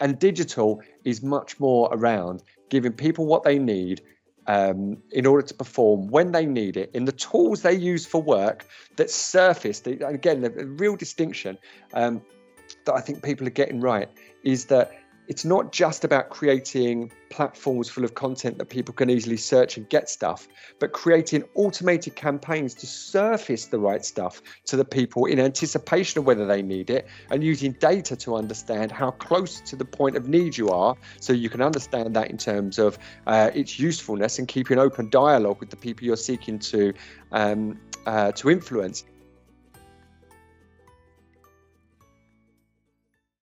and digital is much more around giving people what they need um, in order to perform when they need it in the tools they use for work that surface. Again, the real distinction um, that I think people are getting right is that it's not just about creating platforms full of content that people can easily search and get stuff, but creating automated campaigns to surface the right stuff to the people in anticipation of whether they need it and using data to understand how close to the point of need you are so you can understand that in terms of uh, its usefulness and keeping open dialogue with the people you're seeking to um, uh, to influence